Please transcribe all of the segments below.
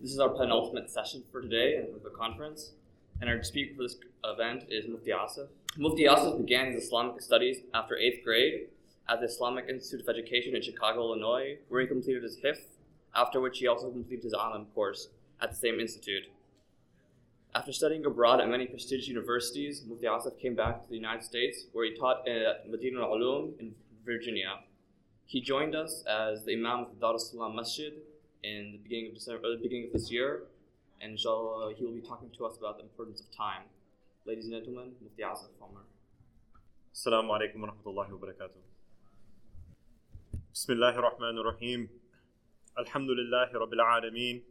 This is our penultimate session for today for the conference. And our speaker for this event is Mufti Asif. Mufti Asif began his Islamic studies after 8th grade at the Islamic Institute of Education in Chicago, Illinois, where he completed his hifz, after which he also completed his Alim course at the same institute. After studying abroad at many prestigious universities, Mufti Asif came back to the United States, where he taught at Medina al-Ulum in Virginia. He joined us as the Imam of the Dar es-Salaam Masjid in the beginning of December, the beginning of this year, and inshallah, he will be talking to us about the importance of time. Ladies and gentlemen, Mufti Asif Assalamu alaikum wa rahmatullahi wa barakatuh. بسم الله الرحمن الرحيم الحمد لله رب العالمين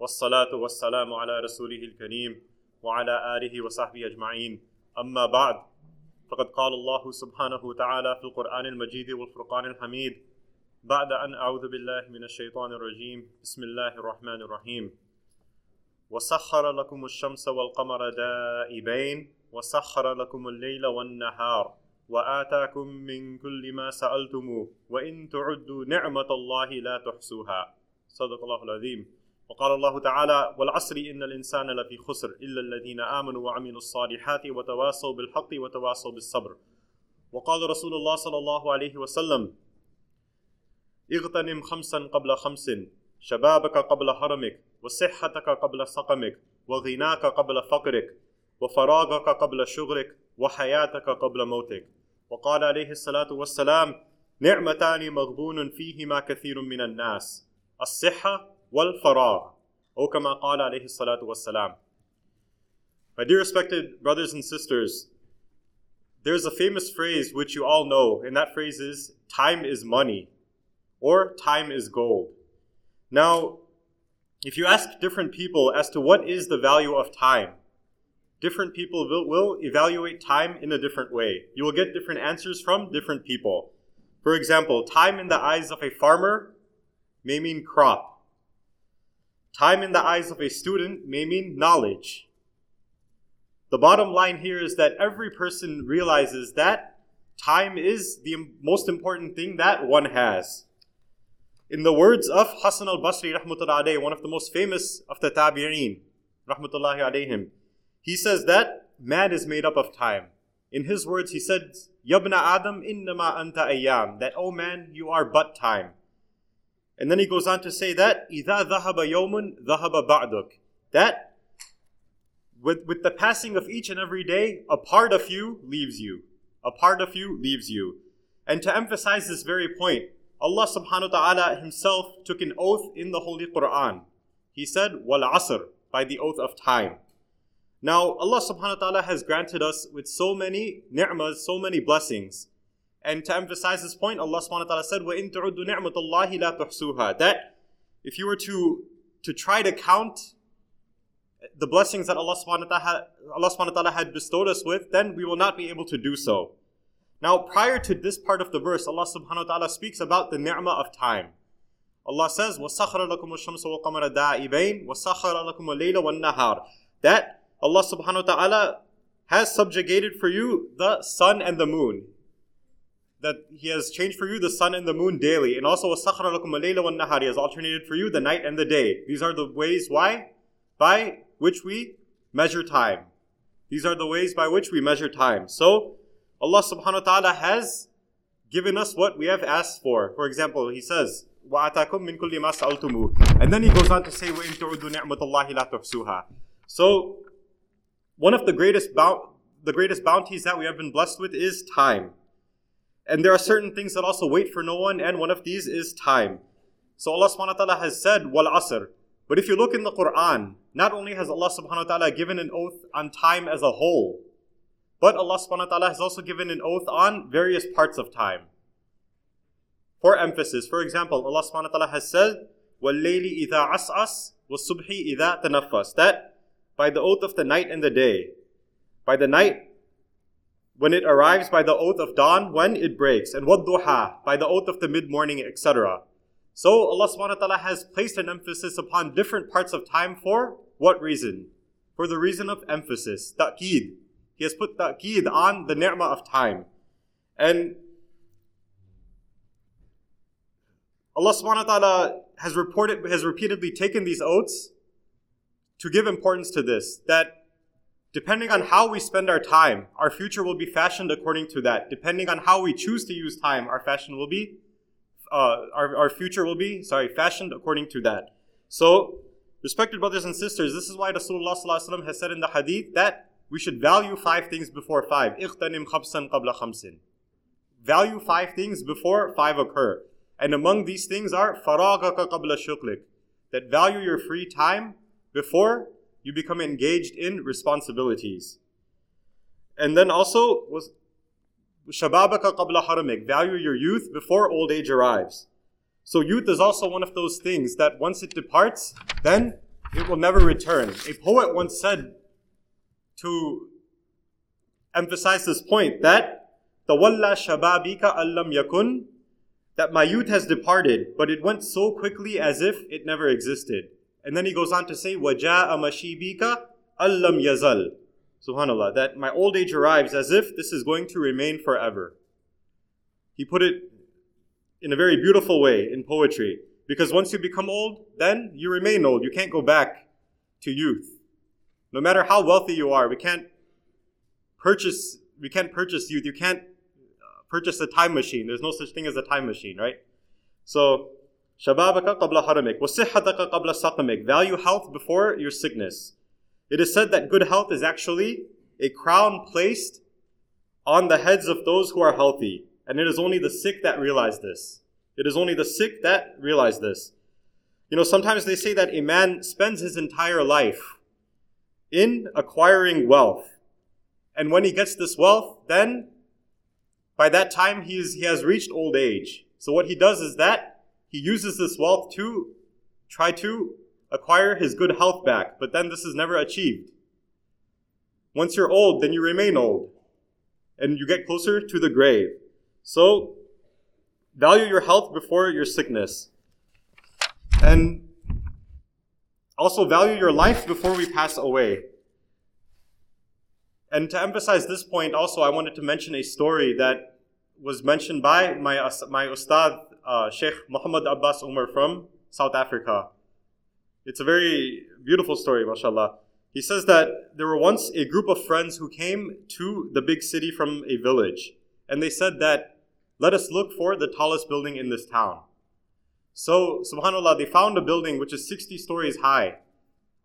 والصلاة والسلام على رسوله الكريم وعلى آله وصحبه أجمعين أما بعد فقد قال الله سبحانه وتعالى في القرآن المجيد والفرقان الحميد بعد أن أعوذ بالله من الشيطان الرجيم. بسم الله الرحمن الرحيم. وسخر لكم الشمس والقمر دائبين. وسخر لكم الليل والنهار. وآتاكم من كل ما سألتموه وإن تعدوا نعمة الله لا تحصوها. صدق الله العظيم. وقال الله تعالى والعصر إن الإنسان لفي خسر إلا الذين آمنوا وعملوا الصالحات وتواصوا بالحق وتواصوا بالصبر. وقال رسول الله صلى الله عليه وسلم اغتنم خمسا قبل خمس. شبابك قبل هرمك وصحتك قبل سقمك وغناك قبل فقرك وفراغك قبل شغلك وحياتك قبل موتك. وقال عليه الصلاة والسلام نعمتان مغبون فيهما كثير من الناس الصحة والفراغ. أو كما قال عليه الصلاة والسلام. My dear respected brothers and sisters, there's a famous phrase which you all know, and that phrase is time is money. Or time is gold. Now, if you ask different people as to what is the value of time, different people will, will, evaluate time in a different way. You will get different answers from different people. For example, time in the eyes of a farmer may mean crop. Time in the eyes of a student may mean knowledge. The bottom line here is that every person realizes that time is the most important thing that one has. In the words of Hassan al-Basri rahmatullahi one of the most famous of the tabi'een, rahmatullahi alayhim, he says that man is made up of time. In his words, he said, Yabna Adam innama anta ayyam, that, oh man, you are but time. And then he goes on to say that, إِذَا ذَهَبَ يَوْمٌ ذَهَبَ بَعْدُكَ That, with, with the passing of each and every day, a part of you leaves you. A part of you leaves you. And to emphasize this very point, Allah subhanahu wa ta'ala himself took an oath in the Holy Quran. He said, Wal Asr, by the oath of time. Now, Allah subhanahu wa ta'ala has granted us with so many ni'mas, so many blessings. And to emphasize this point, Allah subhanahu wa ta'ala said, وَإِن تُعُدُّ نِعْمَةَ اللَّهِ لَا تُحْسُوهَا That if you were to, to try to count the blessings that Allah subhanahu, wa ta'ala, Allah subhanahu wa ta'ala had bestowed us with, then we will not be able to do so. Now, prior to this part of the verse, Allah subhanahu wa ta'ala speaks about the ni'mah of time. Allah says, وَسَخَرَ لَكُمُ الشَّمْسَ وَالْقَمَرَ دَائِبَيْنِ وَسَخَرَ لَكُمُ اللَّيْلَ وَالنَّهَارِ That Allah subhanahu wa ta'ala has subjugated for you the sun and the moon. That He has changed for you the sun and the moon daily. And also, وَسَخَرَ لَكُمُ اللَّيْلَ وَالنَّهَارِ He has alternated for you the night and the day. These are the ways why? By which we measure time. These are the ways by which we measure time. So, Allah subhanahu wa ta'ala has given us what we have asked for. For example, He says, وَآتَاكُم مِّن كُلِّ مَا سَأَلْتُمُوهُ And then He goes on to say, وَإِن تُعُدُّ نِعْمَةَ اللَّهِ لَا تُحْسُوهَا So, one of the greatest, bou- the greatest bounties that we have been blessed with is time. And there are certain things that also wait for no one, and one of these is time. So Allah subhanahu wa ta'ala has said, wal asr. But if you look in the Quran, not only has Allah subhanahu wa ta'ala given an oath on time as a whole, but Allah subhanahu wa ta'ala has also given an oath on various parts of time. For emphasis, for example, Allah subhanahu wa ta'ala has said, وَاللَّيْلِ إِذَا عَسْعَسْ وَالصُّبْحِ إِذَا تَنَفَّسْ That by the oath of the night and the day. By the night, when it arrives, by the oath of dawn, when it breaks. And وَالضُّحَى By the oath of the mid-morning, etc. So Allah subhanahu wa ta'ala has placed an emphasis upon different parts of time for what reason? For the reason of emphasis, ta'qeed. He has put ta'qeed on the ni'mah of time. And Allah subhanahu wa ta'ala has reported has repeatedly taken these oaths to give importance to this that depending on how we spend our time, our future will be fashioned according to that. Depending on how we choose to use time, our fashion will be uh, our, our future will be sorry fashioned according to that. So, respected brothers and sisters, this is why Rasulullah has said in the hadith that we should value five things before five. Value five things before five occur. And among these things are faragaka qabla shuklik. That value your free time before you become engaged in responsibilities. And then also was shababaka qabla haramik. Value your youth before old age arrives. So youth is also one of those things that once it departs, then it will never return. A poet once said to emphasize this point that the walla shababika allam yakun that my youth has departed, but it went so quickly as if it never existed. And then he goes on to say, Waja'a mashibika allam yazal. Subhanallah, that my old age arrives as if this is going to remain forever. He put it in a very beautiful way in poetry. Because once you become old, then you remain old. You can't go back to youth. No matter how wealthy you are, we can't purchase, we can't purchase youth. You can't uh, purchase a time machine. There's no such thing as a time machine, right? So, shababaka qabla haramik, wasihhataka qabla saqamik. Value health before your sickness. It is said that good health is actually a crown placed on the heads of those who are healthy. And it is only the sick that realize this. It is only the sick that realize this. You know, sometimes they say that a man spends his entire life in acquiring wealth. And when he gets this wealth, then by that time, he, is, he has reached old age. So what he does is that he uses this wealth to try to acquire his good health back, but then this is never achieved. Once you're old, then you remain old, and you get closer to the grave. So, value your health before your sickness. And also value your life before we pass away. And to emphasize this point, also, I wanted to mention a story that was mentioned by my, my ustad, uh, Sheikh Muhammad Abbas Umar from South Africa. It's a very beautiful story, mashallah. He says that there were once a group of friends who came to the big city from a village, and they said that, let us look for the tallest building in this town. So, subhanAllah, they found a building which is 60 stories high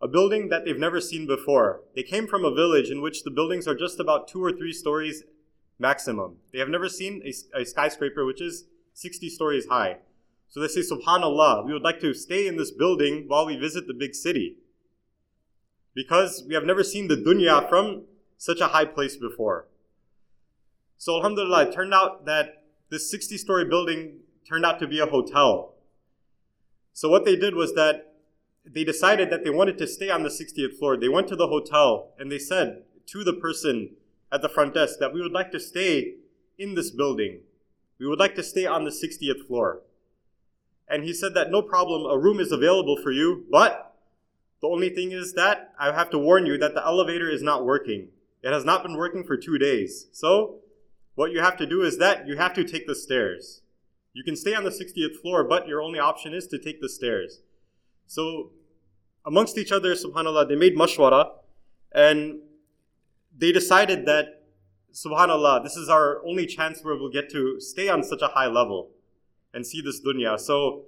a building that they've never seen before. They came from a village in which the buildings are just about two or three stories maximum. They have never seen a, a skyscraper which is 60 stories high. So they say, Subhanallah, we would like to stay in this building while we visit the big city. Because we have never seen the dunya from such a high place before. So Alhamdulillah, it turned out that this 60 story building turned out to be a hotel. So what they did was that they decided that they wanted to stay on the 60th floor. They went to the hotel and they said to the person at the front desk that we would like to stay in this building. We would like to stay on the 60th floor. And he said that no problem, a room is available for you, but the only thing is that I have to warn you that the elevator is not working. It has not been working for two days. So, what you have to do is that you have to take the stairs. You can stay on the 60th floor, but your only option is to take the stairs. So, amongst each other, subhanAllah, they made mashwara and they decided that, subhanAllah, this is our only chance where we'll get to stay on such a high level and see this dunya. So,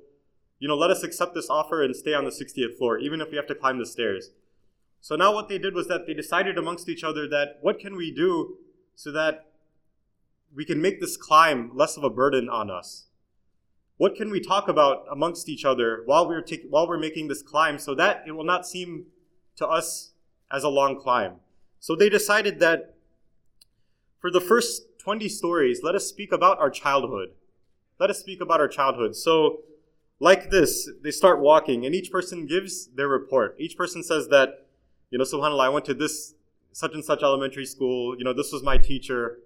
you know, let us accept this offer and stay on the 60th floor, even if we have to climb the stairs. So now what they did was that they decided amongst each other that what can we do so that we can make this climb less of a burden on us? What can we talk about amongst each other while we're take, while we're making this climb so that it will not seem to us as a long climb? So they decided that for the first 20 stories, let us speak about our childhood. Let us speak about our childhood. So, like this, they start walking, and each person gives their report. Each person says that, you know, subhanAllah, I went to this such and such elementary school, you know, this was my teacher.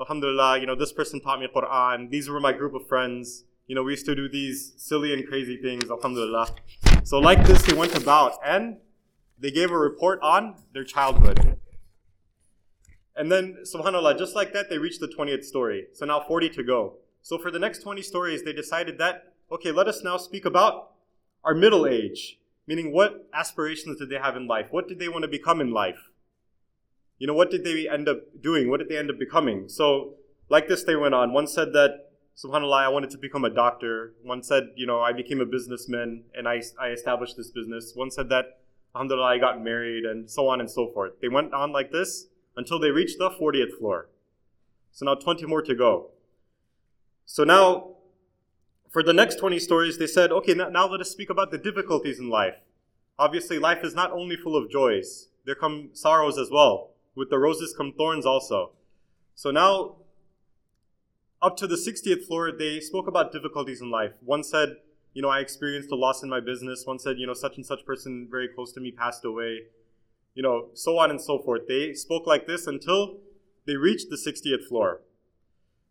Alhamdulillah, you know, this person taught me Quran. These were my group of friends you know, we used to do these silly and crazy things, alhamdulillah. So like this, they went about and they gave a report on their childhood. And then, subhanAllah, just like that, they reached the 20th story. So now 40 to go. So for the next 20 stories, they decided that, okay, let us now speak about our middle age, meaning what aspirations did they have in life? What did they want to become in life? You know, what did they end up doing? What did they end up becoming? So, like this, they went on. One said that, subhanAllah, I wanted to become a doctor. One said, you know, I became a businessman and I, I established this business. One said that, alhamdulillah, I got married and so on and so forth. They went on like this until they reached the 40th floor. So now 20 more to go. So now, for the next 20 stories, they said, okay, now let us speak about the difficulties in life. Obviously, life is not only full of joys, there come sorrows as well. With the roses come thorns also. So now, up to the 60th floor, they spoke about difficulties in life. One said, you know, I experienced a loss in my business. One said, you know, such and such person very close to me passed away. You know, so on and so forth. They spoke like this until they reached the 60th floor.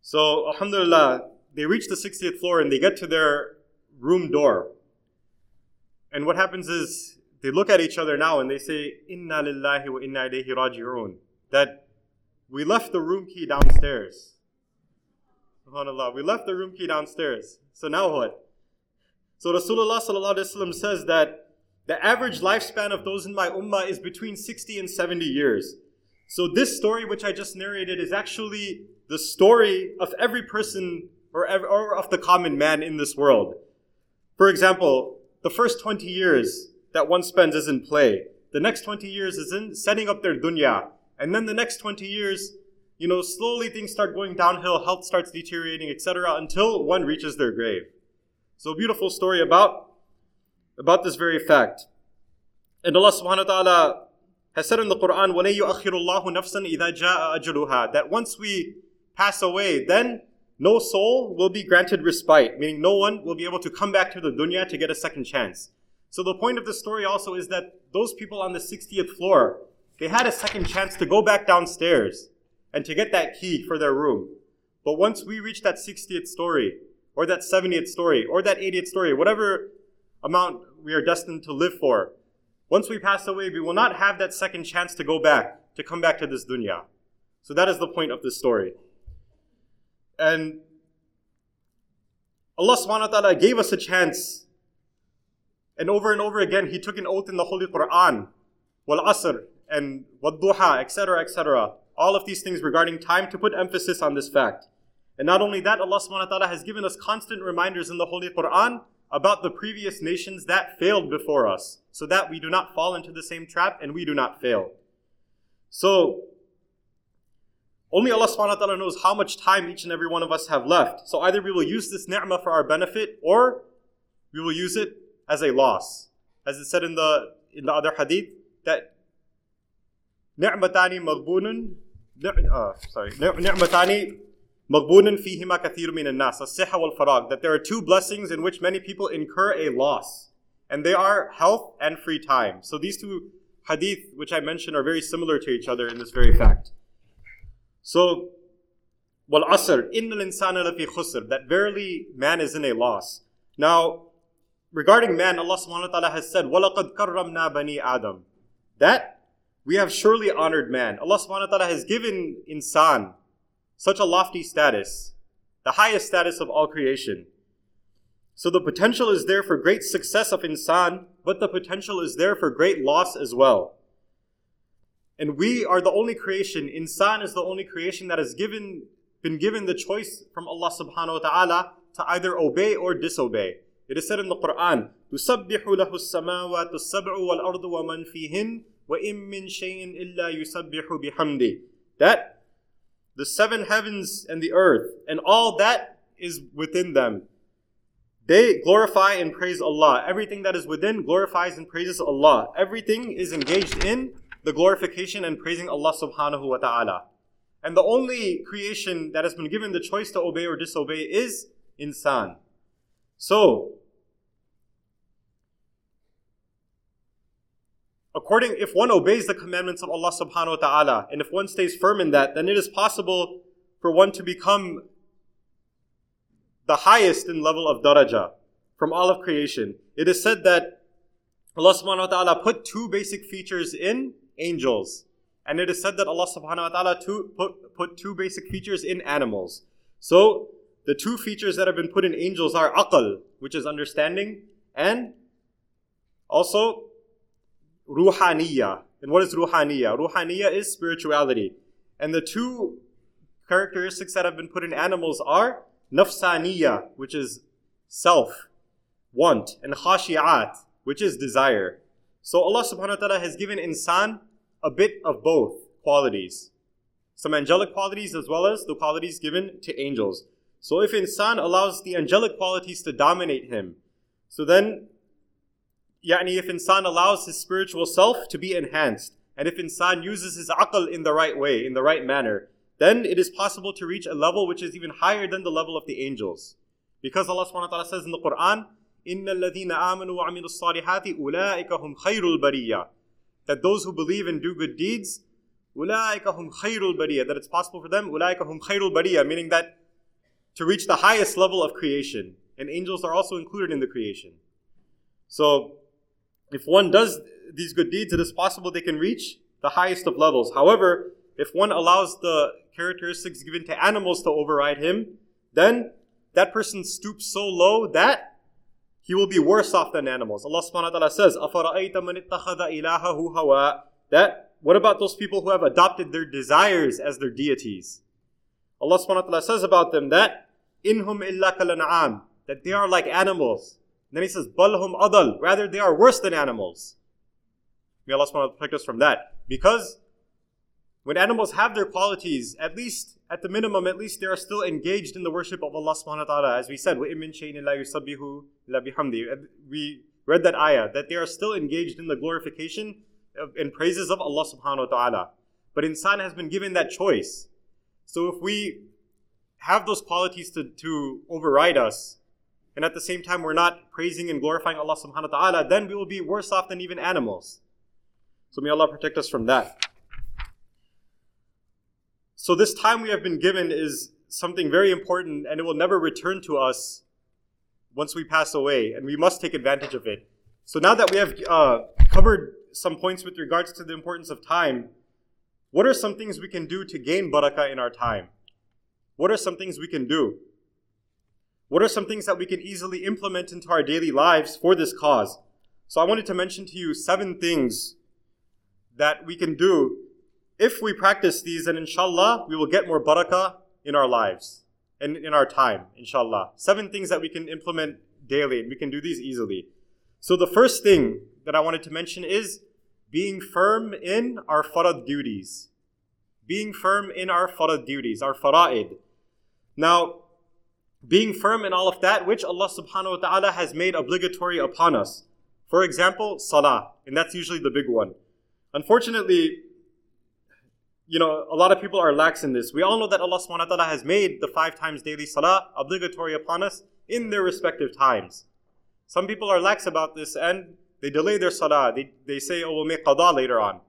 So, alhamdulillah, they reach the 60th floor and they get to their room door. And what happens is they look at each other now and they say, Inna lillahi wa inna ilayhi raji'un. That we left the room key downstairs. SubhanAllah. We left the room key downstairs. So now what? So Rasulullah says that the average lifespan of those in my ummah is between 60 and 70 years. So this story which I just narrated is actually the story of every person or, or of the common man in this world. For example, the first 20 years that one spends is in play. The next 20 years is in setting up their dunya. And then the next 20 years, you know, slowly things start going downhill, health starts deteriorating, etc., until one reaches their grave. So a beautiful story about, about this very fact. And Allah subhanahu wa ta'ala has said in the Quran, وَلَن يُؤَخِّرُ اللَّهُ نَفْسًا إِذَا جَاءَ أَجَلُهَا That once we pass away, then no soul will be granted respite, meaning no one will be able to come back to the dunya to get a second chance. So the point of the story also is that those people on the 60th floor, they had a second chance to go back downstairs and to get that key for their room. But once we reach that 60th story, or that 70th story, or that 80th story, whatever amount we are destined to live for, once we pass away, we will not have that second chance to go back, to come back to this dunya. So that is the point of this story. And Allah subhanahu wa ta'ala gave us a chance. And over and over again, He took an oath in the Holy Quran, wal asr, and wal duha, etc., etc. All of these things regarding time to put emphasis on this fact. And not only that, Allah subhanahu wa ta'ala has given us constant reminders in the Holy Quran about the previous nations that failed before us, so that we do not fall into the same trap and we do not fail. So, only Allah subhanahu wa ta'ala knows how much time each and every one of us have left. So either we will use this ni'mah for our benefit or we will use it as a loss. As it said in the in the other hadith that ni'matani maghbunun uh, sorry ni'matani maghbunun fihima kathir min nas as-siha wal farag that there are two blessings in which many people incur a loss and they are health and free time. So these two hadith which I mentioned are very similar to each other in this very fact. So, wal asr, innal insana lafi khusr, that verily man is in a loss. Now, regarding man, Allah subhanahu wa ta'ala has said, وَلَقَدْ كَرَّمْنَا بَنِي Adam. That we have surely honored man. Allah subhanahu wa ta'ala has given insan such a lofty status, the highest status of all creation. So the potential is there for great success of insan, but the potential is there for great loss as well. And we are the only creation, insan is the only creation that has given, been given the choice from Allah subhanahu wa ta'ala to either obey or disobey. It is said in the Quran, تُسَبِّحُ لَهُ السَّمَاوَاتُ السَّبْعُ وَالْأَرْضُ وَمَنْ فِيهِنْ وَإِن مِّن شَيْءٍ إِلَّا يُسَبِّحُ بِحَمْدِهِ That the seven heavens and the earth and all that is within them, they glorify and praise Allah. Everything that is within glorifies and praises Allah. Everything is engaged in the glorification and praising Allah subhanahu wa ta'ala. And the only creation that has been given the choice to obey or disobey is insan. So, according, if one obeys the commandments of Allah subhanahu wa ta'ala, and if one stays firm in that, then it is possible for one to become the highest in level of daraja from all of creation. It is said that Allah subhanahu wa ta'ala put two basic features in angels. And it is said that Allah subhanahu wa ta'ala two, put, put two basic features in animals. So, the two features that have been put in angels are aql, which is understanding, and Also, ruhaniya. And what is ruhaniya? Ruhaniya is spirituality. And the two characteristics that have been put in animals are nafsaniya, which is self, want, and khashi'at, which is desire. So Allah subhanahu wa ta'ala has given insan a bit of both qualities. Some angelic qualities as well as the qualities given to angels. So if insan allows the angelic qualities to dominate him, so then yani if insan allows his spiritual self to be enhanced, and if insan uses his aql in the right way, in the right manner, then it is possible to reach a level which is even higher than the level of the angels. Because Allah subhanahu wa ta'ala says in the Quran, إِنَّ الَّذِينَ آمَنُوا وَعَمِلُوا الصَّالِحَاتِ أُولَٰئِكَ هُمْ خَيْرُ الْبَرِيَّةِ That those who believe and do good deeds, أُولَٰئِكَ هُمْ خَيْرُ الْبَرِيَّةِ That it's possible for them, أُولَٰئِكَ هُمْ خَيْرُ الْبَرِيَّةِ Meaning that to reach the highest level of creation. And angels are also included in the creation. So, if one does these good deeds, it is possible they can reach the highest of levels. However, if one allows the characteristics given to animals to override him, then that person stoops so low that he will be worse off than animals. Allah subhanahu wa ta'ala says, أَفَرَأَيْتَ مَنِ اتَّخَذَ إِلَهَهُ هَوَىٰ That, what about those people who have adopted their desires as their deities? Allah subhanahu wa ta'ala says about them that, إِنْهُمْ إِلَّا كَالْأَنْعَامِ That they are like animals. Then he says, Balhum adal. Rather, they are worse than animals. May Allah subhanahu protect us from that. Because when animals have their qualities, at least, at the minimum, at least they are still engaged in the worship of Allah subhanahu wa ta'ala. As we said, we read that ayah, that they are still engaged in the glorification and praises of Allah subhanahu wa ta'ala. But insan has been given that choice. So if we have those qualities to, to override us, and at the same time we're not praising and glorifying Allah subhanahu wa ta'ala, then we will be worse off than even animals. So may Allah protect us from that. So this time we have been given is something very important and it will never return to us once we pass away and we must take advantage of it. So now that we have uh, covered some points with regards to the importance of time, what are some things we can do to gain barakah in our time? What are some things we can do? What are some things that we can easily implement into our daily lives for this cause? So I wanted to mention to you seven things that we can do if we practice these, and inshallah, we will get more barakah in our lives and in our time, inshallah. Seven things that we can implement daily, and we can do these easily. So the first thing that I wanted to mention is being firm in our farad duties. Being firm in our farad duties, our fara'id. Now, being firm in all of that which Allah subhanahu wa ta'ala has made obligatory upon us. For example, salah, and that's usually the big one. Unfortunately, you know, a lot of people are lax in this. We all know that Allah subhanahu wa ta'ala has made the five times daily salah obligatory upon us in their respective times. Some people are lax about this and they delay their salah. They, they say, oh, we'll make qada later on.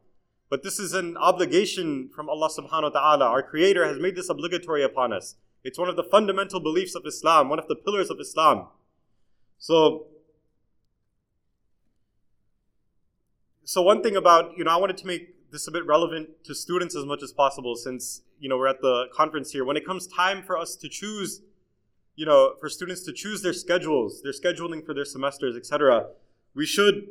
But this is an obligation from Allah subhanahu wa ta'ala. Our Creator has made this obligatory upon us. It's one of the fundamental beliefs of Islam, one of the pillars of Islam. So, so one thing about, you know, I wanted to make this a bit relevant to students as much as possible since you know we're at the conference here. When it comes time for us to choose you know for students to choose their schedules their scheduling for their semesters etc we should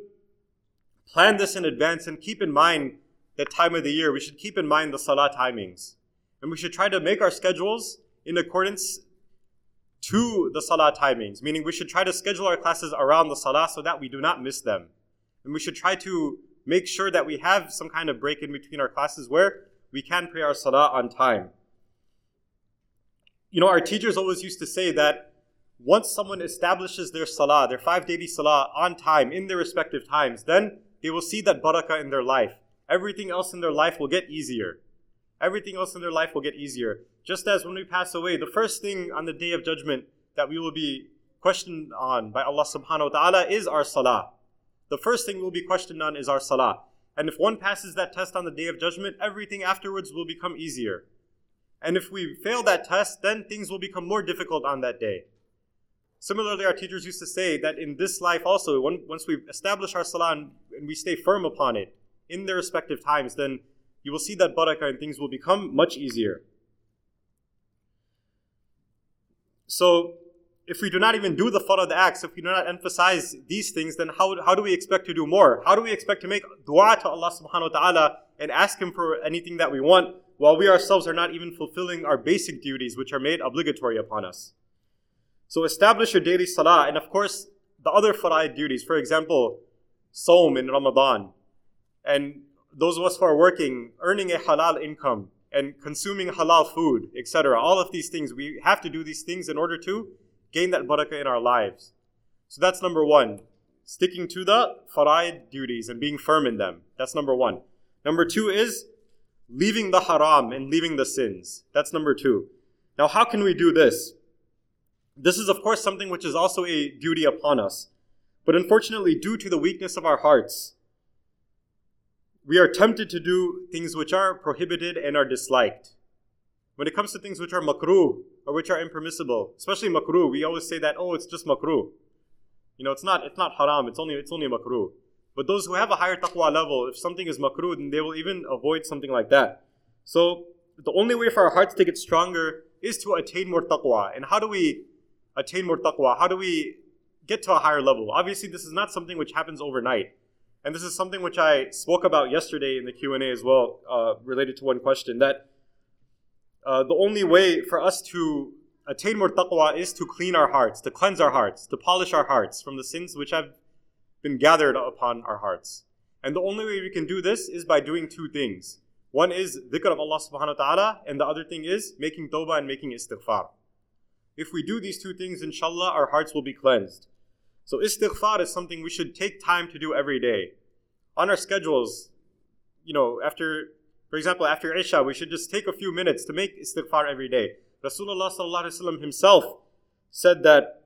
plan this in advance and keep in mind that time of the year. We should keep in mind the salah timings. And we should try to make our schedules in accordance to the salah timings meaning we should try to schedule our classes around the salah so that we do not miss them and we should try to make sure that we have some kind of break in between our classes where we can pray our salah on time. You know, our teachers always used to say that once someone establishes their salah, their five daily salah on time in their respective times, then they will see that barakah in their life. Everything else in their life will get easier. Everything else in their life will get easier. Just as when we pass away, the first thing on the day of judgment that we will be questioned on by Allah subhanahu wa ta'ala is our salah the first thing we'll be questioned on is our salah. And if one passes that test on the day of judgment, everything afterwards will become easier. And if we fail that test, then things will become more difficult on that day. Similarly, our teachers used to say that in this life also, once we establish our salah and we stay firm upon it in their respective times, then you will see that barakah and things will become much easier. So, if we do not even do the farad acts, if we do not emphasize these things, then how, how do we expect to do more? How do we expect to make dua to Allah subhanahu wa ta'ala and ask Him for anything that we want while we ourselves are not even fulfilling our basic duties which are made obligatory upon us? So establish your daily salah and of course the other fara'id duties. For example, Sawm in Ramadan. And those of us who are working, earning a halal income and consuming halal food, etc. All of these things, we have to do these things in order to gain that barakah in our lives. So that's number one. Sticking to the faraid duties and being firm in them. That's number one. Number two is leaving the haram and leaving the sins. That's number two. Now, how can we do this? This is, of course, something which is also a duty upon us. But unfortunately, due to the weakness of our hearts, we are tempted to do things which are prohibited and are disliked. When it comes to things which are makruh or which are impermissible, especially makruh, we always say that, oh, it's just makruh. You know, it's not, it's not haram, it's only, it's only makruh. But those who have a higher taqwa level, if something is makruh, then they will even avoid something like that. So, the only way for our hearts to get stronger is to attain more taqwa. And how do we attain more taqwa? How do we get to a higher level? Obviously, this is not something which happens overnight. And this is something which I spoke about yesterday in the Q&A as well, uh, related to one question, that uh, the only way for us to attain more taqwa is to clean our hearts, to cleanse our hearts, to polish our hearts from the sins which have been gathered upon our hearts. And the only way we can do this is by doing two things. One is dhikr of Allah subhanahu wa ta'ala, and the other thing is making tawbah and making istighfar. If we do these two things, inshallah, our hearts will be cleansed. So istighfar is something we should take time to do every day. On our schedules, you know, after for example, after Isha, we should just take a few minutes to make istighfar every day. Rasulullah himself said that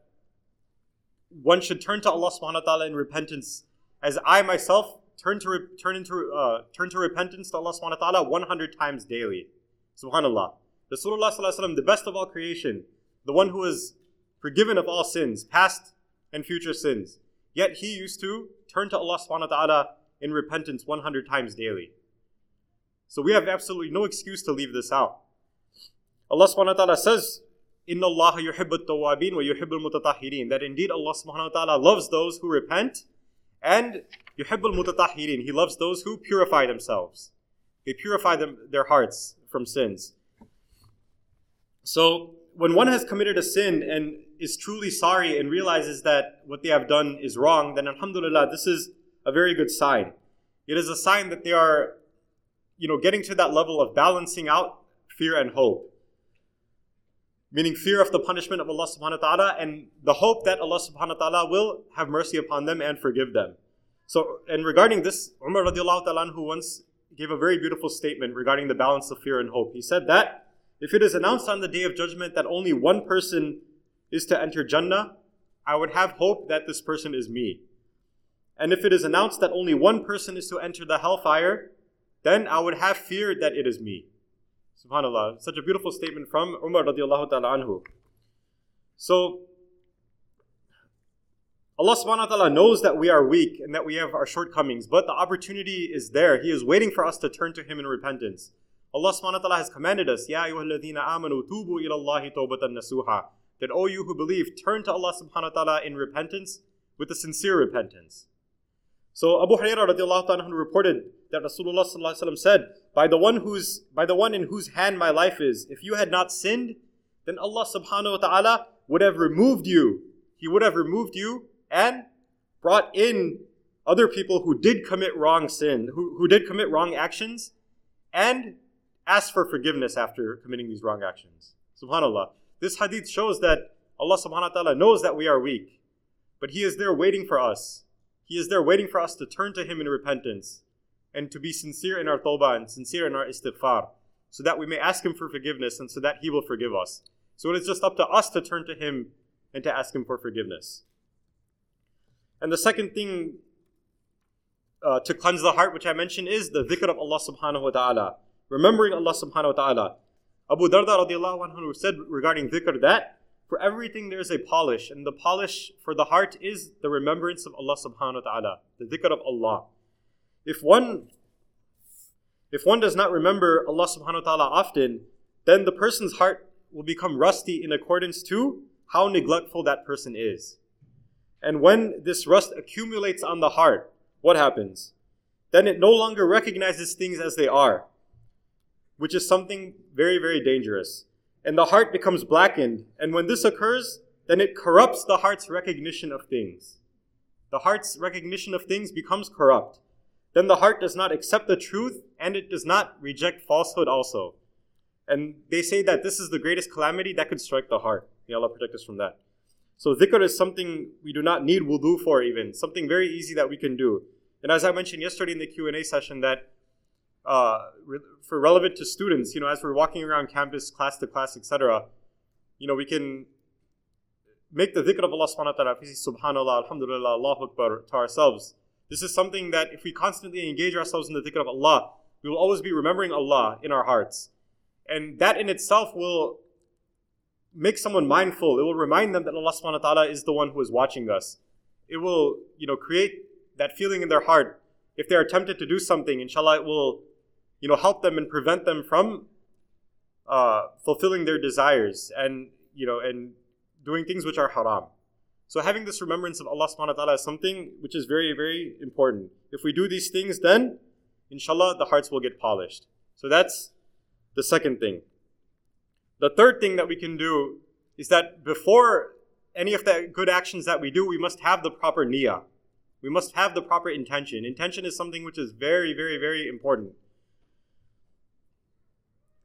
one should turn to Allah subhanahu wa ta'ala in repentance as I myself turn to re- turn into uh, turn to repentance to Allah subhanahu wa ta'ala 100 times daily. Subhanallah. Rasulullah the best of all creation, the one who is forgiven of all sins, past and future sins. Yet he used to turn to Allah subhanahu wa ta'ala in repentance 100 times daily. So we have absolutely no excuse to leave this out. Allah subhanahu wa ta'ala says, Inna Allah yuhibbu tawabin wa yuhibbu mutatahirin. That indeed Allah subhanahu wa ta'ala loves those who repent and yuhibbu mutatahirin. He loves those who purify themselves. They purify them, their hearts from sins. So when one has committed a sin and is truly sorry and realizes that what they have done is wrong, then alhamdulillah, this is a very good sign. It is a sign that they are you know, getting to that level of balancing out fear and hope. Meaning fear of the punishment of Allah subhanahu wa ta'ala and the hope that Allah subhanahu wa ta'ala will have mercy upon them and forgive them. So, and regarding this, Umar radiallahu ta'ala who once gave a very beautiful statement regarding the balance of fear and hope. He said that if it is announced on the day of judgment that only one person is to enter Jannah, I would have hope that this person is me. And if it is announced that only one person is to enter the hellfire, then I would have fear that it is me. Subhanallah. Such a beautiful statement from Umar radiallahu ta'ala anhu. So, Allah subhanahu wa ta'ala knows that we are weak and that we have our shortcomings, but the opportunity is there. He is waiting for us to turn to Him in repentance. Allah subhanahu wa ta'ala has commanded us, Ya ayyuhalladhina amanu tubu ila Allahi tawbatan nasuha. That, O you who believe, turn to Allah subhanahu wa ta'ala in repentance with a sincere repentance. So Abu Hurairah radiallahu anhu reported that Rasulullah said, by the one by the one in whose hand my life is, if you had not sinned, then Allah subhanahu wa ta'ala would have removed you. He would have removed you and brought in other people who did commit wrong sin, who, who did commit wrong actions, and asked for forgiveness after committing these wrong actions. Subhanallah. This hadith shows that Allah subhanahu wa ta'ala knows that we are weak, but He is there waiting for us he is there waiting for us to turn to Him in repentance and to be sincere in our tawbah and sincere in our istighfar so that we may ask Him for forgiveness and so that He will forgive us. So it is just up to us to turn to Him and to ask Him for forgiveness. And the second thing uh, to cleanse the heart, which I mentioned, is the dhikr of Allah subhanahu wa ta'ala. Remembering Allah subhanahu wa ta'ala. Abu Darda radiallahu anhu said regarding dhikr that for everything there is a polish, and the polish for the heart is the remembrance of Allah subhanahu wa ta'ala, the dhikr of Allah. If one if one does not remember Allah subhanahu wa ta'ala often, then the person's heart will become rusty in accordance to how neglectful that person is. And when this rust accumulates on the heart, what happens? Then it no longer recognizes things as they are, which is something very, very dangerous. And the heart becomes blackened. And when this occurs, then it corrupts the heart's recognition of things. The heart's recognition of things becomes corrupt. Then the heart does not accept the truth and it does not reject falsehood also. And they say that this is the greatest calamity that could strike the heart. May Allah protect us from that. So dhikr is something we do not need wudu for even, something very easy that we can do. And as I mentioned yesterday in the Q&A session that uh, re- for relevant to students, you know, as we're walking around campus, class to class, etc., you know, we can make the dhikr of Allah subhanahu wa ta'ala, subhanallah, alhamdulillah, Allahu Akbar to ourselves. This is something that if we constantly engage ourselves in the dhikr of Allah, we will always be remembering Allah in our hearts. And that in itself will make someone mindful. It will remind them that Allah subhanahu wa ta'ala is the one who is watching us. It will, you know, create that feeling in their heart. If they are tempted to do something, inshallah, it will, you know, help them and prevent them from uh, fulfilling their desires and, you know, and doing things which are haram. So having this remembrance of Allah subhanahu wa ta'ala is something which is very, very important. If we do these things, then inshallah the hearts will get polished. So that's the second thing. The third thing that we can do is that before any of the good actions that we do, we must have the proper niyyah. We must have the proper intention. Intention is something which is very, very, very important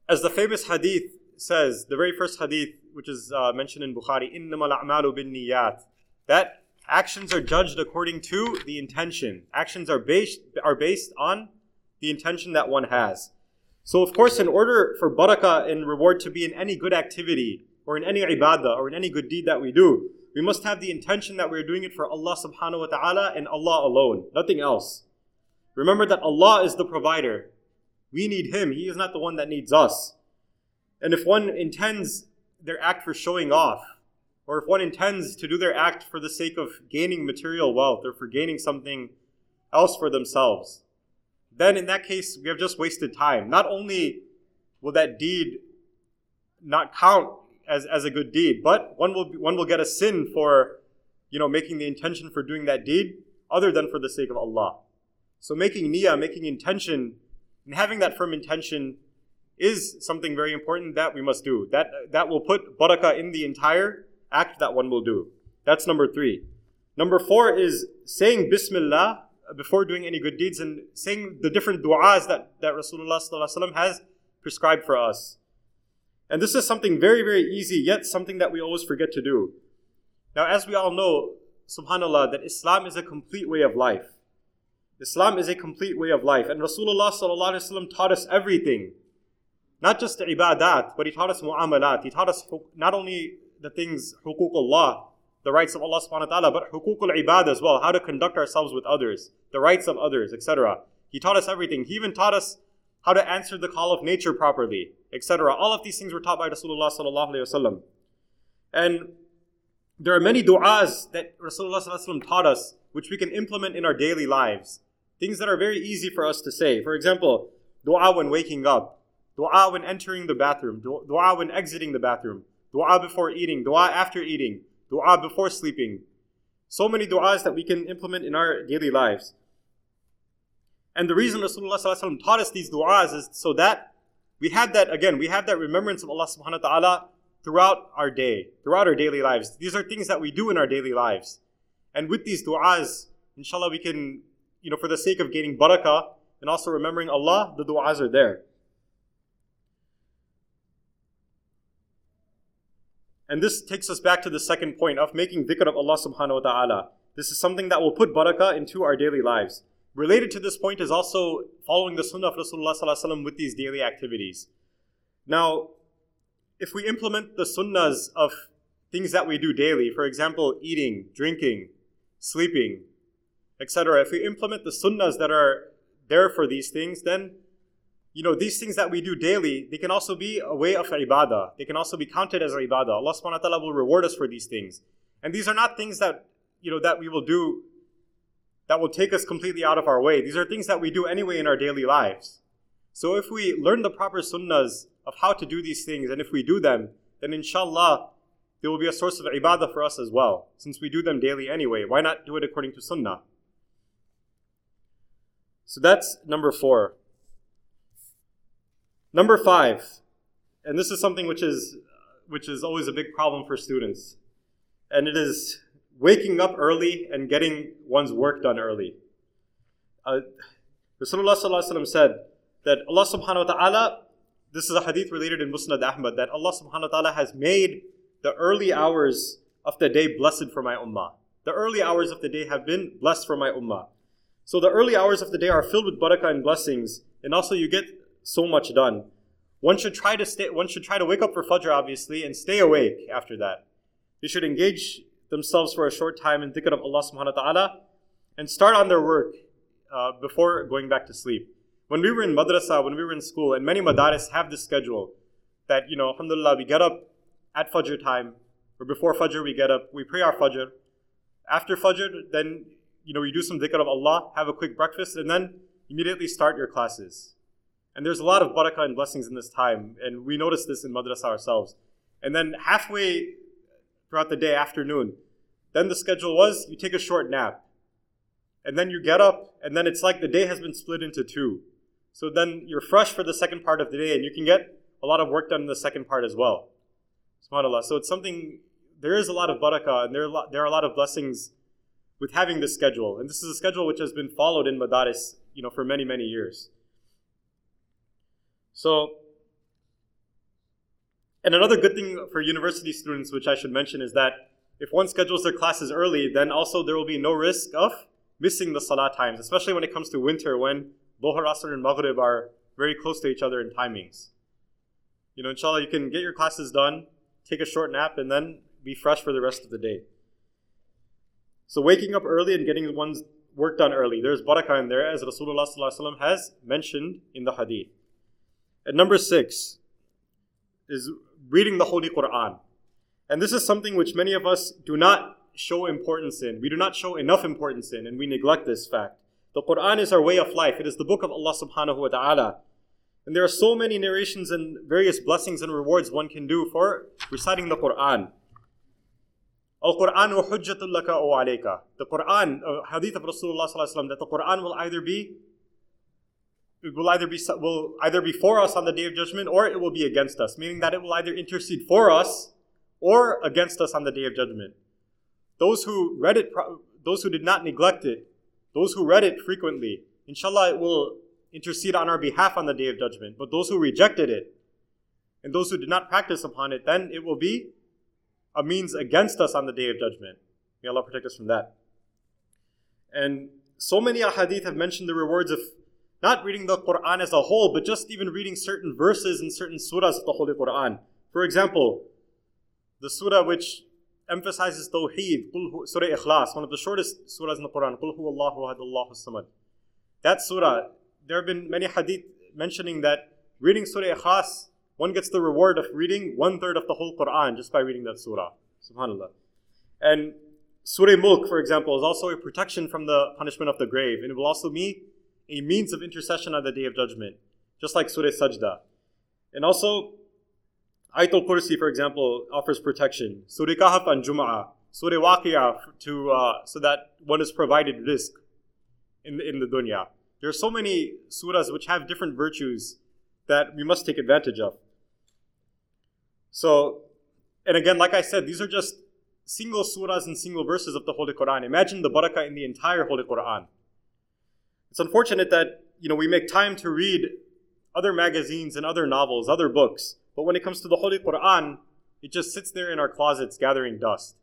As the famous hadith says, the very first hadith, which is uh, mentioned in Bukhari, إِنَّمَا الْأَعْمَالُ بِالنِّيَّاتِ That actions are judged according to the intention. Actions are based, are based on the intention that one has. So of course, in order for barakah and reward to be in any good activity, or in any ibadah, or in any good deed that we do, we must have the intention that we're doing it for Allah subhanahu wa ta'ala and Allah alone, nothing else. Remember that Allah is the provider. we need Him. He is not the one that needs us. And if one intends their act for showing off, or if one intends to do their act for the sake of gaining material wealth or for gaining something else for themselves, then in that case, we have just wasted time. Not only will that deed not count as, as a good deed, but one will, one will get a sin for, you know, making the intention for doing that deed other than for the sake of Allah. So making niyyah, making intention, and having that firm intention is something very important that we must do. That, that will put barakah in the entire act that one will do. That's number three. Number four is saying Bismillah before doing any good deeds and saying the different du'as that, that Rasulullah has prescribed for us. And this is something very, very easy, yet something that we always forget to do. Now, as we all know, subhanAllah, that Islam is a complete way of life. Islam is a complete way of life. And Rasulullah taught us everything. Not just ibadat, but he taught us mu'amalat. He taught us not only the things, huququllah, the rights of Allah subhanahu wa ta'ala, but hukukul ibad as well, how to conduct ourselves with others, the rights of others, etc. He taught us everything. He even taught us how to answer the call of nature properly, etc. All of these things were taught by Rasulullah sallallahu wasallam. And there are many du'as that Rasulullah taught us, which we can implement in our daily lives. Things that are very easy for us to say. For example, du'a when waking up, du'a when entering the bathroom, du'a when exiting the bathroom, du'a before eating, du'a after eating, dua before sleeping. So many du'as that we can implement in our daily lives. And the reason Rasulullah taught us these du'as is so that we have that, again, we have that remembrance of Allah subhanahu wa ta'ala throughout our day, throughout our daily lives. These are things that we do in our daily lives. And with these du'as, inshallah, we can, you know, for the sake of gaining barakah and also remembering Allah, the du'as are there. And this takes us back to the second point of making dhikr of Allah subhanahu wa ta'ala. This is something that will put barakah into our daily lives. Related to this point is also following the sunnah of Rasulullah with these daily activities. Now, if we implement the sunnahs of things that we do daily, for example, eating, drinking, sleeping, etc., if we implement the sunnahs that are there for these things, then you know, these things that we do daily, they can also be a way of ibadah. They can also be counted as ibadah. Allah subhanahu wa ta'ala will reward us for these things. And these are not things that, you know, that we will do that will take us completely out of our way. These are things that we do anyway in our daily lives. So if we learn the proper sunnahs of how to do these things, and if we do them, then inshallah, they will be a source of ibadah for us as well. Since we do them daily anyway, why not do it according to sunnah? So that's number four. Number five, and this is something which is which is always a big problem for students, and it is waking up early and getting one's work done early. Uh, Rasulullah said that Allah subhanahu wa ta'ala, this is a hadith related in Musnad Ahmad, that Allah subhanahu wa ta'ala has made the early hours of the day blessed for my ummah. The early hours of the day have been blessed for my ummah. So the early hours of the day are filled with barakah and blessings, and also you get so much done. One should try to stay. One should try to wake up for Fajr, obviously, and stay awake after that. They should engage themselves for a short time in dhikr of Allah Subhanahu wa Taala, and start on their work uh, before going back to sleep. When we were in madrasa, when we were in school, and many madaris have this schedule that you know, Alhamdulillah, we get up at Fajr time, or before Fajr we get up, we pray our Fajr. After Fajr, then you know you do some dhikr of Allah, have a quick breakfast, and then immediately start your classes. And there's a lot of barakah and blessings in this time, and we notice this in madrasa ourselves. And then halfway throughout the day, afternoon, then the schedule was you take a short nap. And then you get up, and then it's like the day has been split into two. So then you're fresh for the second part of the day, and you can get a lot of work done in the second part as well. SubhanAllah. So it's something, there is a lot of barakah, and there are, lot, there are a lot of blessings with having this schedule. And this is a schedule which has been followed in Madaris, you know, for many, many years. So, and another good thing for university students, which I should mention, is that if one schedules their classes early, then also there will be no risk of missing the salah times, especially when it comes to winter when Dhuhr, Asr, and Maghrib are very close to each other in timings. You know, inshallah, you can get your classes done, take a short nap, and then be fresh for the rest of the day. So, waking up early and getting one's work done early, there's barakah in there, as Rasulullah has mentioned in the hadith. And number six is reading the Holy Quran. And this is something which many of us do not show importance in. We do not show enough importance in, and we neglect this fact. The Quran is our way of life. It is the book of Allah subhanahu wa ta'ala. And there are so many narrations and various blessings and rewards one can do for reciting the Quran. Al-Quran laka o alayka. The Quran, uh, hadith of Rasulullah sallallahu that the Quran will either be will either be will either be for us on the day of judgment or it will be against us, meaning that it will either intercede for us or against us on the day of judgment. Those who read it, those who did not neglect it, those who read it frequently, inshallah, it will intercede on our behalf on the day of judgment. But those who rejected it and those who did not practice upon it, then it will be a means against us on the day of judgment. May Allah protect us from that. And so many ahadith have mentioned the rewards of not reading the Quran as a whole, but just even reading certain verses and certain surahs of the Holy Quran. For example, the surah which emphasizes Tawheed, Surah Ikhlas, one of the shortest surahs in the Quran, Qul Allahu Allahu samad. That surah, there have been many hadith mentioning that reading Surah Ikhlas, one gets the reward of reading one third of the whole Quran just by reading that surah. Subhanallah. And Surah Mulk, for example, is also a protection from the punishment of the grave, and it will also be a means of intercession on the day of judgment, just like Surah Sajda. And also, Ayatul Kursi, for example, offers protection. Surah Kahf and Jum'ah. Surah Waqiyah to, uh, so that one is provided rizq in the, in the dunya. There are so many surahs which have different virtues that we must take advantage of. So, and again, like I said, these are just single surahs and single verses of the Holy Quran. Imagine the barakah in the entire Holy Quran. It's unfortunate that you know we make time to read other magazines and other novels, other books, but when it comes to the Holy Quran, it just sits there in our closets gathering dust.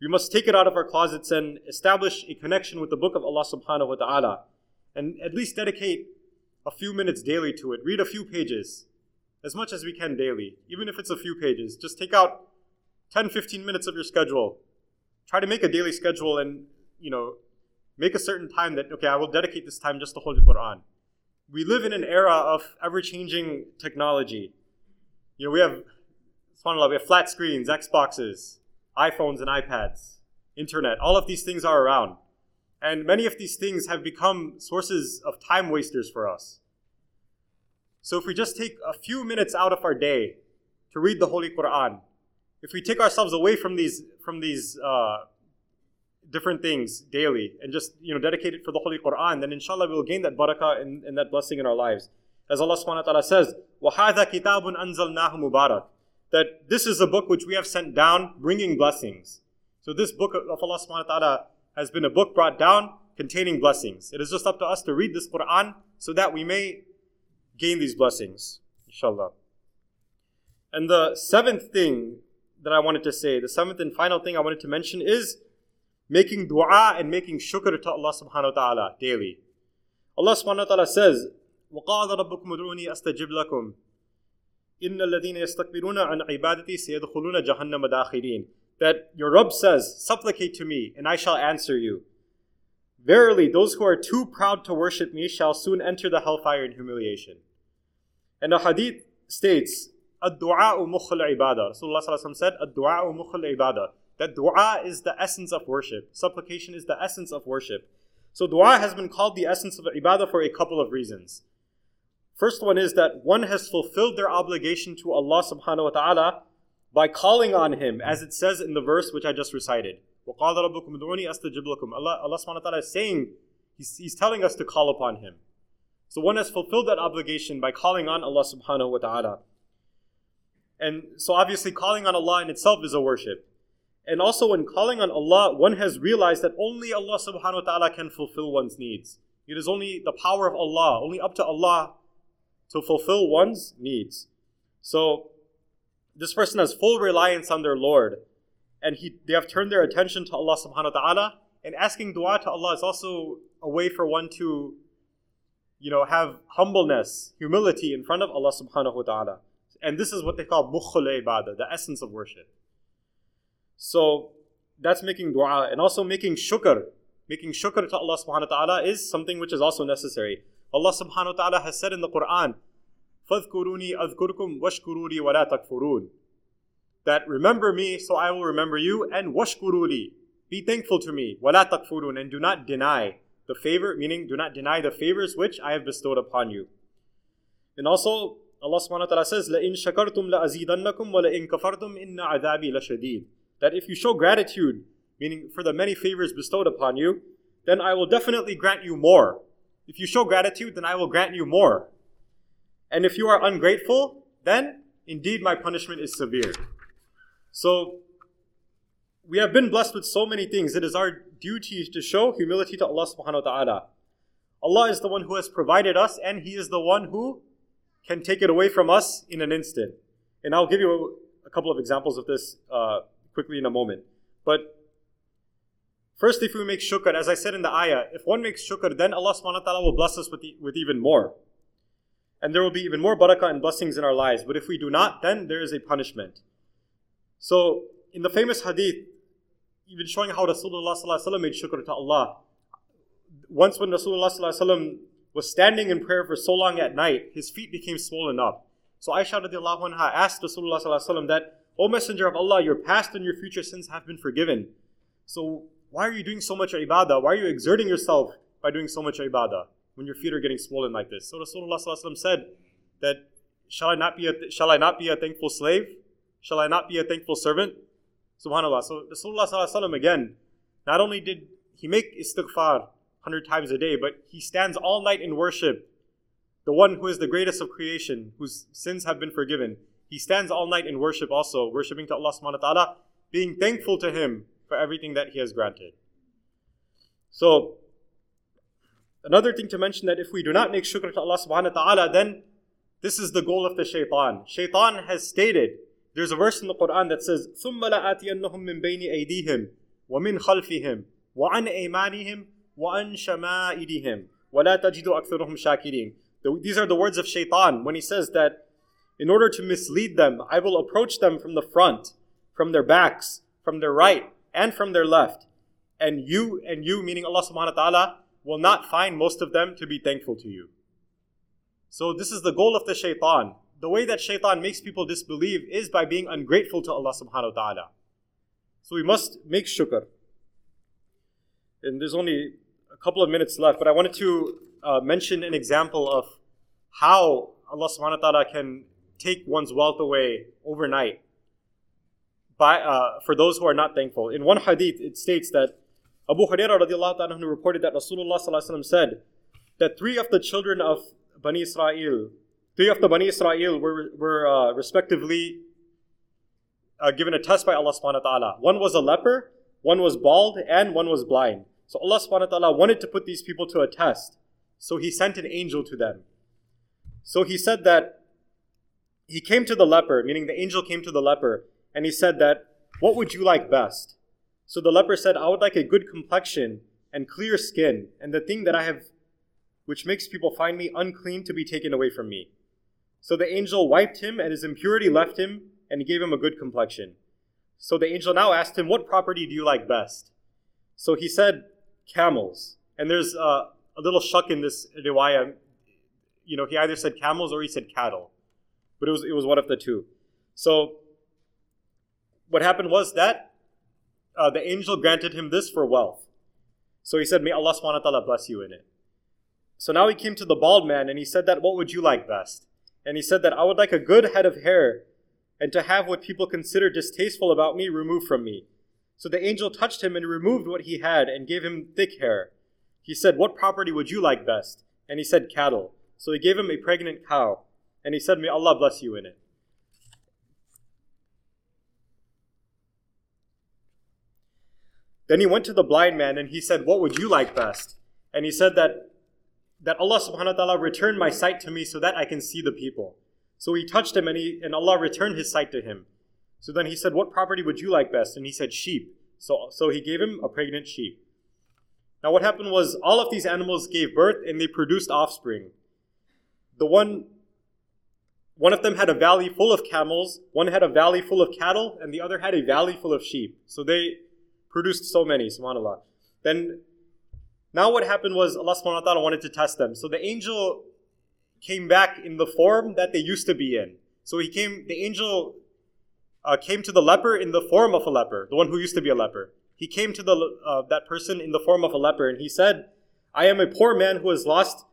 We must take it out of our closets and establish a connection with the book of Allah subhanahu wa ta'ala and at least dedicate a few minutes daily to it. Read a few pages, as much as we can daily, even if it's a few pages. Just take out 10, 15 minutes of your schedule. Try to make a daily schedule and, you know, Make a certain time that, okay, I will dedicate this time just to the Quran. We live in an era of ever changing technology. You know, we have, subhanAllah, we have flat screens, Xboxes, iPhones, and iPads, internet. All of these things are around. And many of these things have become sources of time wasters for us. So if we just take a few minutes out of our day to read the Holy Quran, if we take ourselves away from these from these uh, different things daily and just you know dedicate it for the Holy Quran, then inshallah we will gain that barakah and, and that blessing in our lives. As Allah subhanahu wa ta'ala says, وَهَذَا كِتَابٌ أَنزَلْنَاهُ مُبَارَكٌ That this is a book which we have sent down bringing blessings. So this book of Allah subhanahu wa ta'ala has been a book brought down containing blessings. It is just up to us to read this Quran so that we may gain these blessings. Inshallah. And the seventh thing that I wanted to say, the seventh and final thing I wanted to mention is making dua and making shukr to Allah subhanahu wa ta'ala daily. Allah subhanahu wa ta'ala says, وقال ربكم ادعوني استجب لكم إن الذين يستكبرون عن عبادتي سيدخلون جهنم داخلين that your Rabb says, Supplicate to me, and I shall answer you. Verily, those who are too proud to worship me shall soon enter the hellfire in humiliation. And the hadith states, Ad-du'a'u mukhul ibadah. Rasulullah said, Ad-du'a'u mukhul ibadah. That dua is the essence of worship. Supplication is the essence of worship. So dua has been called the essence of ibadah for a couple of reasons. First one is that one has fulfilled their obligation to Allah subhanahu wa ta'ala by calling on Him, as it says in the verse which I just recited. Allah, Allah subhanahu wa ta'ala is saying, he's, he's telling us to call upon Him. So one has fulfilled that obligation by calling on Allah subhanahu wa ta'ala. And so obviously calling on Allah in itself is a worship. And also when calling on Allah, one has realized that only Allah subhanahu wa ta'ala can fulfill one's needs. It is only the power of Allah, only up to Allah to fulfill one's needs. So this person has full reliance on their Lord, and he, they have turned their attention to Allah subhanahu wa ta'ala, and asking dua to Allah is also a way for one to, you know, have humbleness, humility in front of Allah subhanahu wa ta'ala. And this is what they call mukhul ibadah, the essence of worship. So that's making dua, and also making shukr. Making shukr to Allah subhanahu wa ta'ala is something which is also necessary. Allah subhanahu wa ta'ala has said in the Quran, فَاذْكُرُونِي أَذْكُرْكُمْ وَاشْكُرُوا لِي وَلَا تَكْفُرُونَ That remember me, so I will remember you, and washkuruli, be thankful to me, وَلَا تَكْفُرُونَ and do not deny the favor, meaning do not deny the favors which I have bestowed upon you. And also, Allah subhanahu wa ta'ala says, لَإِن شَكَرْتُمْ لَأَزِيدَنَّكُمْ وَلَإِن كَفَرْتُمْ إِنَّ عَذَابِي لَشَدِيدٌ That if you show gratitude, meaning for the many favors bestowed upon you, then I will definitely grant you more. If you show gratitude, then I will grant you more. And if you are ungrateful, then indeed my punishment is severe. So, we have been blessed with so many things. It is our duty to show humility to Allah subhanahu wa ta'ala. Allah is the one who has provided us, and He is the one who can take it away from us in an instant. And I'll give you a couple of examples of this uh, quickly in a moment. But First, if we make shukr, as I said in the ayah, if one makes shukr, then Allah subhanahu wa ta'ala will bless us with, with even more. And there will be even more barakah and blessings in our lives. But if we do not, then there is a punishment. So, in the famous hadith, even showing how Rasulullah made shukr to Allah. Once when Rasulullah was standing in prayer for so long at night, his feet became swollen up. So Aisha radiallahu anha asked Rasulullah that, O Messenger of Allah, your past and your future sins have been forgiven. So why are you doing so much ibadah? Why are you exerting yourself by doing so much ibadah when your feet are getting swollen like this? So Rasulullah said that shall I not be a shall I not be a thankful slave? Shall I not be a thankful servant? Subhanallah. So Rasulullah again, not only did he make istighfar hundred times a day, but he stands all night in worship. The one who is the greatest of creation, whose sins have been forgiven. He stands all night in worship also, worshipping to Allah subhanahu wa ta'ala, being thankful to him for everything that He has granted. So, another thing to mention that if we do not make shukr to Allah subhanahu wa ta'ala, then this is the goal of the shaitan. Shaitan has stated, there's a verse in the Quran that says, ثُمَّ لَآتِيَنَّهُم مِّن بَيْنِ أَيْدِيهِمْ وَمِنْ خَلْفِهِمْ وَعَنْ أَيْمَانِهِمْ وَعَنْ شَمَائِلِهِمْ وَلَا تَجِدُ أَكْثَرُهُمْ شَاكِرِينَ These are the words of shaitan when he says that in order to mislead them, I will approach them from the front, from their backs, from their right, and from their left. And you and you, meaning Allah subhanahu wa ta'ala, will not find most of them to be thankful to you. So this is the goal of the shaitan. The way that shaitan makes people disbelieve is by being ungrateful to Allah subhanahu wa ta'ala. So we must make shukr. And there's only a couple of minutes left, but I wanted to uh, mention an example of how Allah subhanahu wa ta'ala can take one's wealth away overnight by, uh, for those who are not thankful. In one hadith, it states that Abu Hurairah radiallahu ta'ala reported that Rasulullah said that three of the children of Bani Israel, three of the Bani Israel were, were uh, respectively uh, given a test by Allah subhanahu wa ta'ala. One was a leper, one was bald, and one was blind. So Allah subhanahu wa ta'ala wanted to put these people to a test. So He sent an angel to them. So He said that He came to the leper, meaning the angel came to the leper, and He said that, What would you like best? So the leper said, I would like a good complexion and clear skin, and the thing that I have, which makes people find me unclean, to be taken away from me. So the angel wiped him, and his impurity left him, and gave him a good complexion. So the angel now asked him, What property do you like best? So he said, Camels. And there's uh, a little shakk in this riwayah. You know, he either said camels or he said cattle. But it was, it was one of the two. So what happened was that uh, the angel granted him this for wealth. So he said, May Allah subhanahu wa ta'ala bless you in it. So now he came to the bald man and he said that, What would you like best? And he said that I would like a good head of hair and to have what people consider distasteful about me removed from me. So the angel touched him and removed what he had and gave him thick hair. He said, What property would you like best? And he said, Cattle. So he gave him a pregnant cow. And he said, May Allah bless you in it. Then he went to the blind man and he said, What would you like best? And he said that, that Allah subhanahu wa ta'ala returned my sight to me so that I can see the people. So he touched him and, he, and Allah returned his sight to him. So then he said, What property would you like best? And he said, Sheep. So, so he gave him a pregnant sheep. Now, what happened was all of these animals gave birth and they produced offspring. The one, one of them had a valley full of camels, one had a valley full of cattle, and the other had a valley full of sheep. So they produced so many, subhanAllah. Then, now what happened was Allah subhanahu wa ta'ala wanted to test them. So the angel came back in the form that they used to be in. So he came, the angel uh, came to the leper in the form of a leper, the one who used to be a leper. He came to the uh, that person in the form of a leper, and he said, "I am a poor man who has lost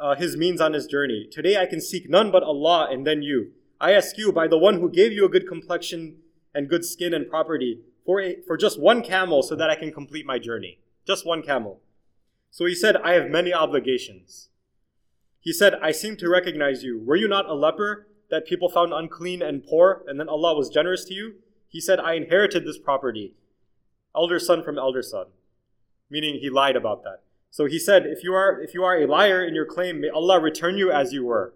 uh, his means on his journey. Today I can seek none but Allah and then you. I ask you by the one who gave you a good complexion and good skin and property for a, for just one camel, so that I can complete my journey. Just one camel." So he said, "I have many obligations." He said, I seem to recognize you. Were you not a leper that people found unclean and poor, and then Allah was generous to you? He said, I inherited this property, elder son from elder son. Meaning he lied about that. So he said, if you are if you are a liar in your claim, may Allah return you as you were.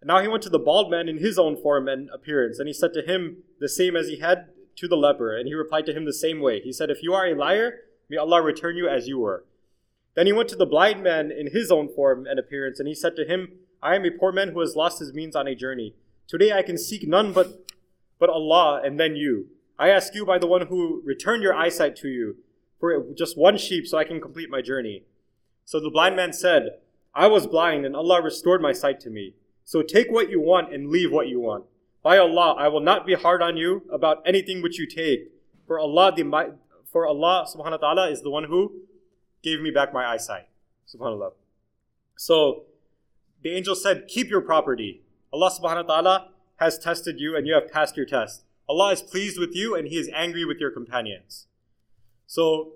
And now he went to the bald man in his own form and appearance, and he said to him the same as he had to the leper, and he replied to him the same way. He said, If you are a liar, may Allah return you as you were. Then he went to the blind man in his own form and appearance, and he said to him, I am a poor man who has lost his means on a journey. Today I can seek none but, but Allah and then you. I ask you by the one who returned your eyesight to you, for just one sheep so I can complete my journey. So the blind man said, I was blind and Allah restored my sight to me. So take what you want and leave what you want. By Allah, I will not be hard on you about anything which you take. For Allah, the, for Allah subhanahu wa ta'ala is the one who gave me back my eyesight. Subhanallah. So the angel said, Keep your property. Allah subhanahu wa ta'ala has tested you and you have passed your test. Allah is pleased with you and He is angry with your companions. So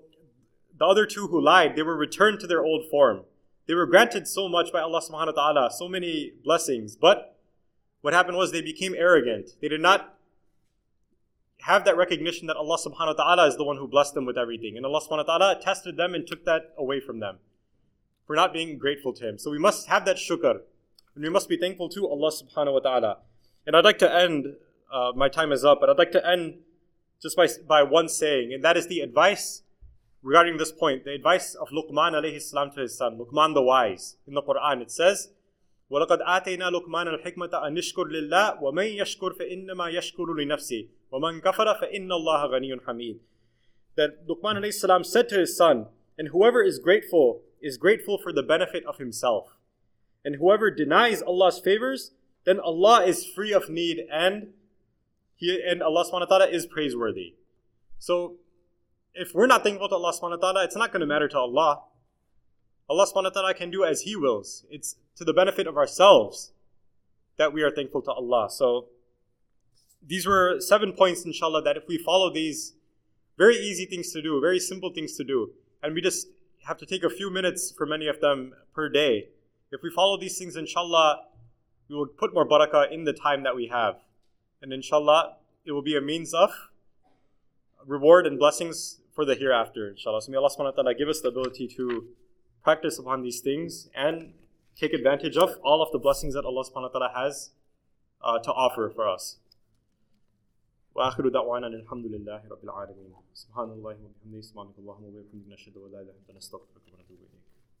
the other two who lied, they were returned to their old form. They were granted so much by Allah subhanahu wa ta'ala, so many blessings, but what happened was they became arrogant. They did not have that recognition that Allah subhanahu wa ta'ala is the one who blessed them with everything. And Allah subhanahu wa ta'ala tested them and took that away from them for not being grateful to Him. So we must have that shukr. And we must be thankful to Allah subhanahu wa ta'ala. And I'd like to end, uh, my time is up, but I'd like to end just by, by one saying, and that is the advice regarding this point, the advice of Luqman alayhi salam to his son, Luqman the wise. In the Quran it says, ولقد آتينا لقمان الحكمة أن يشكر لله ومن يشكر فإنما يشكر لنفسه ومن كفر فإن الله غني حميد that Luqman السلام, said to his son, and whoever is grateful is grateful for the benefit of himself. And whoever denies Allah's favors, then Allah is free of need and he, and Allah subhanahu wa ta'ala is praiseworthy. So if we're not thankful to Allah subhanahu wa ta'ala, it's not going to matter to Allah. Allah subhanahu wa ta'ala can do as He wills. It's to the benefit of ourselves that we are thankful to Allah. So these were seven points, inshallah, that if we follow these, very easy things to do, very simple things to do, and we just have to take a few minutes for many of them per day. If we follow these things, inshallah, we will put more barakah in the time that we have. And inshallah, it will be a means of reward and blessings for the hereafter, inshallah. So may Allah subhanahu wa ta'ala give us the ability to practice upon these things and take advantage of all of the blessings that Allah subhanahu wa ta'ala has uh, to offer for us. واخر دعوانا الحمد لله رب العالمين سبحان الله وبحمده سبحانك اللهم وبحمدك نشهد ان لا اله الا انت نستغفرك ونتوب اليك